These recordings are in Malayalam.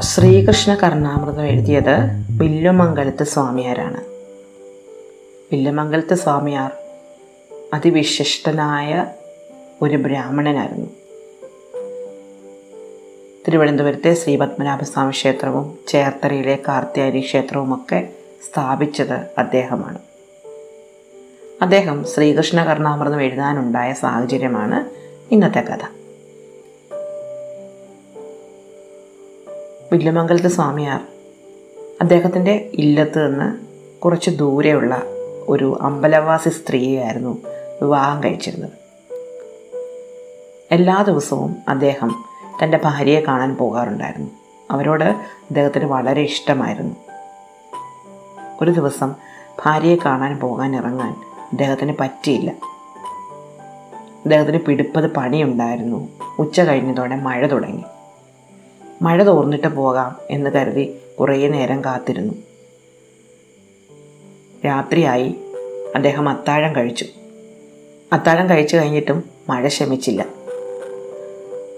ശ്രീകൃഷ്ണ കർണാമൃതം എഴുതിയത് വില്ലുമംഗലത്ത് സ്വാമിയാരാണ്. വില്ലുമംഗലത്ത് സ്വാമിയാർ അതിവിശിഷ്ടനായ ഒരു ബ്രാഹ്മണനായിരുന്നു. തിരുവനന്തപുരത്തെ ശ്രീ പത്മനാഭസ്വാമി ക്ഷേത്രവും ചേർത്തലയിലെ കാർത്തിയാരി ക്ഷേത്രവുമൊക്കെ സ്ഥാപിച്ചത് അദ്ദേഹമാണ്. അദ്ദേഹം ശ്രീകൃഷ്ണ കർണാമൃതം എഴുതാനുണ്ടായ സാഹചര്യമാണ് ഇന്നത്തെ കഥ. വില്ലുമംഗലത്ത് സ്വാമിയാർ അദ്ദേഹത്തിന്റെ ഇല്ലത്ത് നിന്ന് കുറച്ച് ദൂരെയുള്ള ഒരു അമ്പലവാസി സ്ത്രീയായിരുന്നു വിവാഹം കഴിച്ചിരുന്നത്. എല്ലാ ദിവസവും അദ്ദേഹം തന്റെ ഭാര്യയെ കാണാൻ പോകാറുണ്ടായിരുന്നു. അവരോട് അദ്ദേഹത്തിന് വളരെ ഇഷ്ടമായിരുന്നു. ഒരു ദിവസം ഭാര്യയെ കാണാൻ പോകാൻ ഇറങ്ങാൻ അദ്ദേഹത്തിന് പറ്റിയില്ല. അദ്ദേഹത്തിന് പിടിപ്പത് പണിയുണ്ടായിരുന്നു. ഉച്ച കഴിഞ്ഞതോടെ മഴ തുടങ്ങി. മഴ തോർന്നിട്ട് പോകാം എന്ന് കരുതി കുറേ നേരം കാത്തിരുന്നു. രാത്രിയായി അദ്ദേഹം അത്താഴം കഴിച്ചു. അത്താഴം കഴിച്ചു കഴിഞ്ഞിട്ടും മഴ ശമിച്ചില്ല.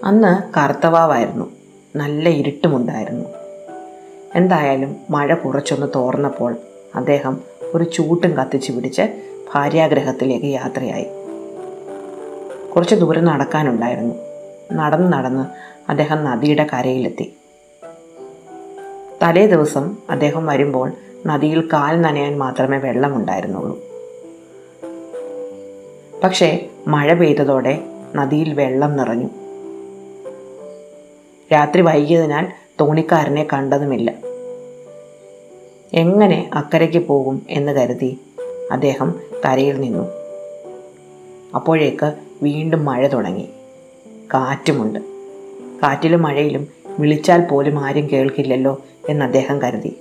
അന്ന് കറുത്തവാവായിരുന്നു നല്ല ഇരുട്ടുമുണ്ടായിരുന്നു. എന്തായാലും മഴ കുറച്ചൊന്ന് തോർന്നപ്പോൾ അദ്ദേഹം ഒരു ചൂട്ടും കത്തിച്ചു പിടിച്ച് ഭാര്യാഗ്രഹത്തിലേക്ക് യാത്രയായി. കുറച്ച് ദൂരം നടക്കാനുണ്ടായിരുന്നു. നടന്ന് നടന്ന് അദ്ദേഹം നദിയുടെ കരയിലെത്തി. തലേ ദിവസം അദ്ദേഹം വരുമ്പോൾ നദിയിൽ കാൽ നനയാൻ മാത്രമേ വെള്ളമുണ്ടായിരുന്നുള്ളൂ. പക്ഷേ മഴ പെയ്തതോടെ നദിയിൽ വെള്ളം നിറഞ്ഞു. രാത്രി വൈകിയതിനാൽ തോണിക്കാരനെ കണ്ടതുമില്ല. എങ്ങനെ അക്കരയ്ക്ക് പോകും എന്ന് കരുതി അദ്ദേഹം കരയിൽ നിന്നു. അപ്പോഴേക്ക് വീണ്ടും മഴ തുടങ്ങി. കാറ്റുമുണ്ട്. കാറ്റിലും മഴയിലും വിളിച്ചാൽ പോലും ആരും കേൾക്കില്ലല്ലോ എന്ന് അദ്ദേഹം കരുതി.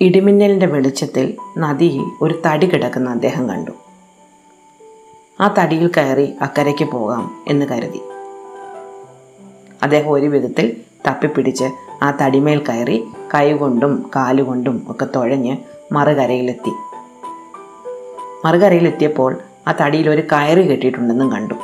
ഇടിമിന്നലിന്റെ വെളിച്ചത്തിൽ നദിയിൽ ഒരു തടി കിടക്കുന്ന അദ്ദേഹം കണ്ടു. ആ തടിയിൽ കയറി അക്കരയ്ക്ക് പോകാം എന്ന് കരുതി. അദ്ദേഹം ഒരു വിധത്തിൽ തപ്പിപ്പിടിച്ച് ആ തടിമേൽ കയറി കൈകൊണ്ടും കാലുകൊണ്ടും ഒക്കെ തുഴഞ്ഞ് മറുകരയിലെത്തി. മറുകരയിലെത്തിയപ്പോൾ ആ തടിയിൽ ഒരു കയറ് കെട്ടിയിട്ടുണ്ടെന്നും കണ്ടു.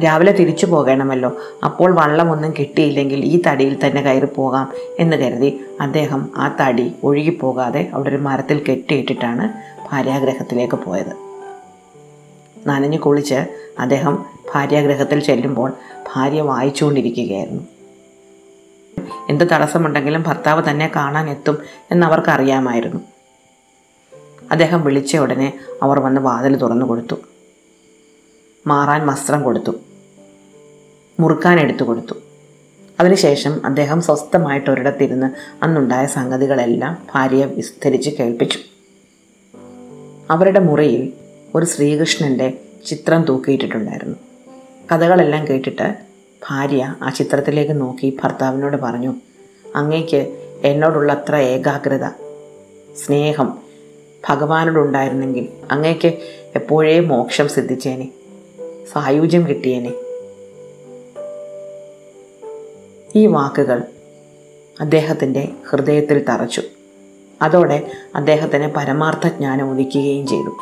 രാവിലെ തിരിച്ചു പോകണമല്ലോ. അപ്പോൾ വള്ളമൊന്നും കിട്ടിയില്ലെങ്കിൽ ഈ തടിയിൽ തന്നെ കയറി പോകാം എന്ന് കരുതി അദ്ദേഹം ആ തടി ഒഴുകിപ്പോകാതെ അവിടെ ഒരു മരത്തിൽ കെട്ടിയിട്ടിട്ടാണ് ഭാര്യാഗ്രഹത്തിലേക്ക് പോയത്. നനഞ്ഞു കുളിച്ച് അദ്ദേഹം ഭാര്യാഗ്രഹത്തിൽ ചെല്ലുമ്പോൾ ഭാര്യ വായിച്ചുകൊണ്ടിരിക്കുകയായിരുന്നു. എന്ത് തടസ്സമുണ്ടെങ്കിലും ഭർത്താവ് തന്നെ കാണാൻ എത്തും എന്നവർക്കറിയാമായിരുന്നു. അദ്ദേഹം വിളിച്ച ഉടനെ അവർ വന്ന് വാതിൽ തുറന്നു കൊടുത്തു. മാറാൻ വസ്ത്രം കൊടുത്തു. മുറുക്കാൻ എടുത്തു കൊടുത്തു. അതിനുശേഷം അദ്ദേഹം സ്വസ്ഥമായിട്ട് ഒരിടത്തിരുന്ന് അന്നുണ്ടായ സംഗതികളെല്ലാം ഭാര്യയെ വിസ്തരിച്ച് കേൾപ്പിച്ചു. അവരുടെ മുറിയിൽ ഒരു ശ്രീകൃഷ്ണന്റെ ചിത്രം തൂക്കിയിട്ടിട്ടുണ്ടായിരുന്നു. കഥകളെല്ലാം കേട്ടിട്ട് ഭാര്യ ആ ചിത്രത്തിലേക്ക് നോക്കി ഭർത്താവിനോട് പറഞ്ഞു അങ്ങേക്ക് എന്നോടുള്ള അത്ര ഏകാഗ്രത സ്നേഹം ഭഗവാനോടുണ്ടായിരുന്നെങ്കിൽ അങ്ങേക്ക് എപ്പോഴേ മോക്ഷം സിദ്ധിച്ചേനെ. സായുജ്യം കിട്ടിയേനെ. ഈ വാക്കുകൾ അദ്ദേഹത്തിന്റെ ഹൃദയത്തിൽ തറച്ചു. അതോടെ അദ്ദേഹത്തിന് പരമാർത്ഥ ജ്ഞാനം ഉദിക്കുകയും ചെയ്തു.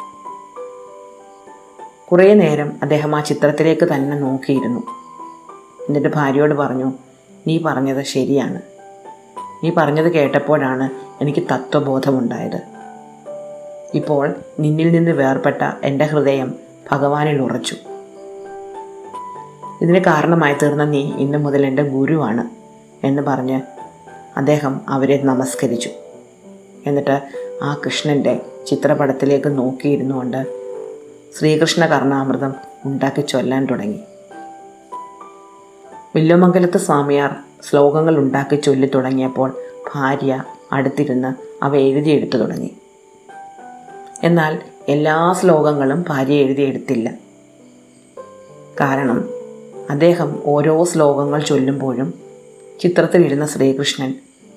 കുറേ നേരം അദ്ദേഹം ആ ചിത്രത്തിലേക്ക് തന്നെ നോക്കിയിരുന്നു. എന്നിട്ട് ഭാര്യയോട് പറഞ്ഞു നീ പറഞ്ഞത് ശരിയാണ്. നീ പറഞ്ഞത് കേട്ടപ്പോഴാണ് എനിക്ക് തത്വബോധമുണ്ടായത്. ഇപ്പോൾ നിന്നിൽ നിന്ന് വേർപ്പെട്ട എന്റെ ഹൃദയം ഭഗവാനിൽ ഉറച്ചു. ഇതിന് കാരണമായി തീർന്ന നീ ഇന്നു മുതൽ എന്റെ ഗുരുവാണ് എന്ന് പറഞ്ഞ് അദ്ദേഹം അവരെ നമസ്കരിച്ചു. എന്നിട്ട് ആ കൃഷ്ണന്റെ ചിത്രപടത്തിലേക്ക് നോക്കിയിരുന്നു കൊണ്ട് ശ്രീകൃഷ്ണ കർണാമൃതം ഉണ്ടാക്കി ചൊല്ലാൻ തുടങ്ങി. വില്ലുമംഗലത്ത് സ്വാമിയാർ ശ്ലോകങ്ങൾ ഉണ്ടാക്കി ചൊല്ലി തുടങ്ങിയപ്പോൾ ഭാര്യ അടുത്തിരുന്ന് അവ എഴുതിയെടുത്തു തുടങ്ങി. എന്നാൽ എല്ലാ ശ്ലോകങ്ങളും ഭാര്യ എഴുതിയെടുത്തില്ല. കാരണം അദ്ദേഹം ഓരോ ശ്ലോകങ്ങൾ ചൊല്ലുമ്പോഴും ചിത്രത്തിലിരുന്ന ശ്രീകൃഷ്ണൻ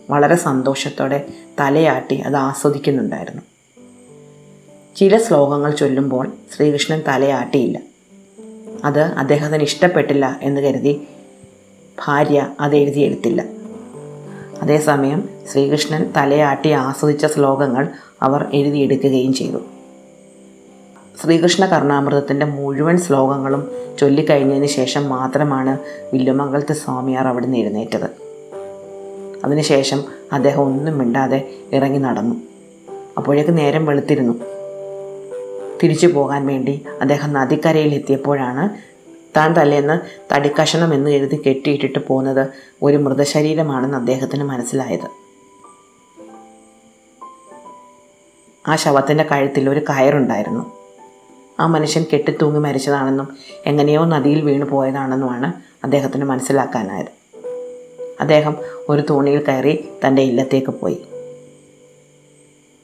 വളരെ സന്തോഷത്തോടെ തലയാട്ടി അത് ആസ്വദിക്കുന്നുണ്ടായിരുന്നു. ചില ശ്ലോകങ്ങൾ ചൊല്ലുമ്പോൾ ശ്രീകൃഷ്ണൻ തലയാട്ടിയില്ല. അത് അദ്ദേഹത്തിന് ഇഷ്ടപ്പെട്ടില്ല എന്ന് കരുതി ഭാര്യ അത് എഴുതിയെടുത്തില്ല അതേസമയം ശ്രീകൃഷ്ണൻ തലയാട്ടി ആസ്വദിച്ച ശ്ലോകങ്ങൾ അവർ എഴുതിയെടുക്കുകയും ചെയ്തു. ശ്രീകൃഷ്ണ കർണാമൃതത്തിന്റെ മുഴുവൻ ശ്ലോകങ്ങളും ചൊല്ലിക്കഴിഞ്ഞതിന് ശേഷം മാത്രമാണ് വില്ലുമംഗലത്ത് സ്വാമിയാർ അവിടെ നിന്ന് എഴുന്നേറ്റത്. അതിനുശേഷം അദ്ദേഹം ഒന്നും മിണ്ടാതെ ഇറങ്ങി നടന്നു. അപ്പോഴേക്ക് നേരം വെളുത്തിരുന്നു. തിരിച്ചു പോകാൻ വേണ്ടി അദ്ദേഹം നദിക്കരയിൽ എത്തിയപ്പോഴാണ് താൻ തലേന്ന് തടിക്കഷണം എന്ന് എഴുതി കെട്ടിയിട്ടിട്ട് പോകുന്നത് ഒരു മൃതശരീരമാണെന്ന് അദ്ദേഹത്തിന് മനസ്സിലായത്. ആ ശവത്തിന്റെ കഴുത്തിൽ ഒരു കയറുണ്ടായിരുന്നു. ആ മനുഷ്യൻ കെട്ടിത്തൂങ്ങി മരിച്ചതാണെന്നും എങ്ങനെയോ നദിയിൽ വീണു പോയതാണെന്നുമാണ് അദ്ദേഹത്തിന് മനസ്സിലാക്കാനായത്. അദ്ദേഹം ഒരു തോണിയിൽ കയറി തന്റെ ഇല്ലത്തേക്ക് പോയി.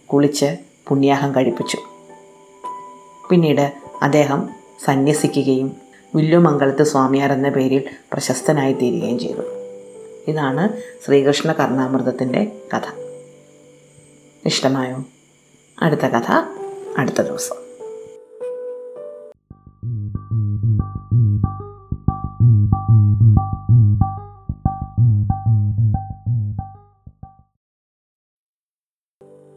കുളിച്ച് പുണ്യാഹം കഴിപ്പിച്ചു. പിന്നീട് അദ്ദേഹം സന്യസിക്കുകയും വില്ലുമംഗലത്ത് സ്വാമിയാർ എന്ന പേരിൽ പ്രശസ്തനായി തീരുകയും ചെയ്തു. ഇതാണ് ശ്രീകൃഷ്ണ കർണാമൃതത്തിന്റെ കഥ. ഇഷ്ടമായോ? അടുത്ത കഥ അടുത്ത ദിവസം.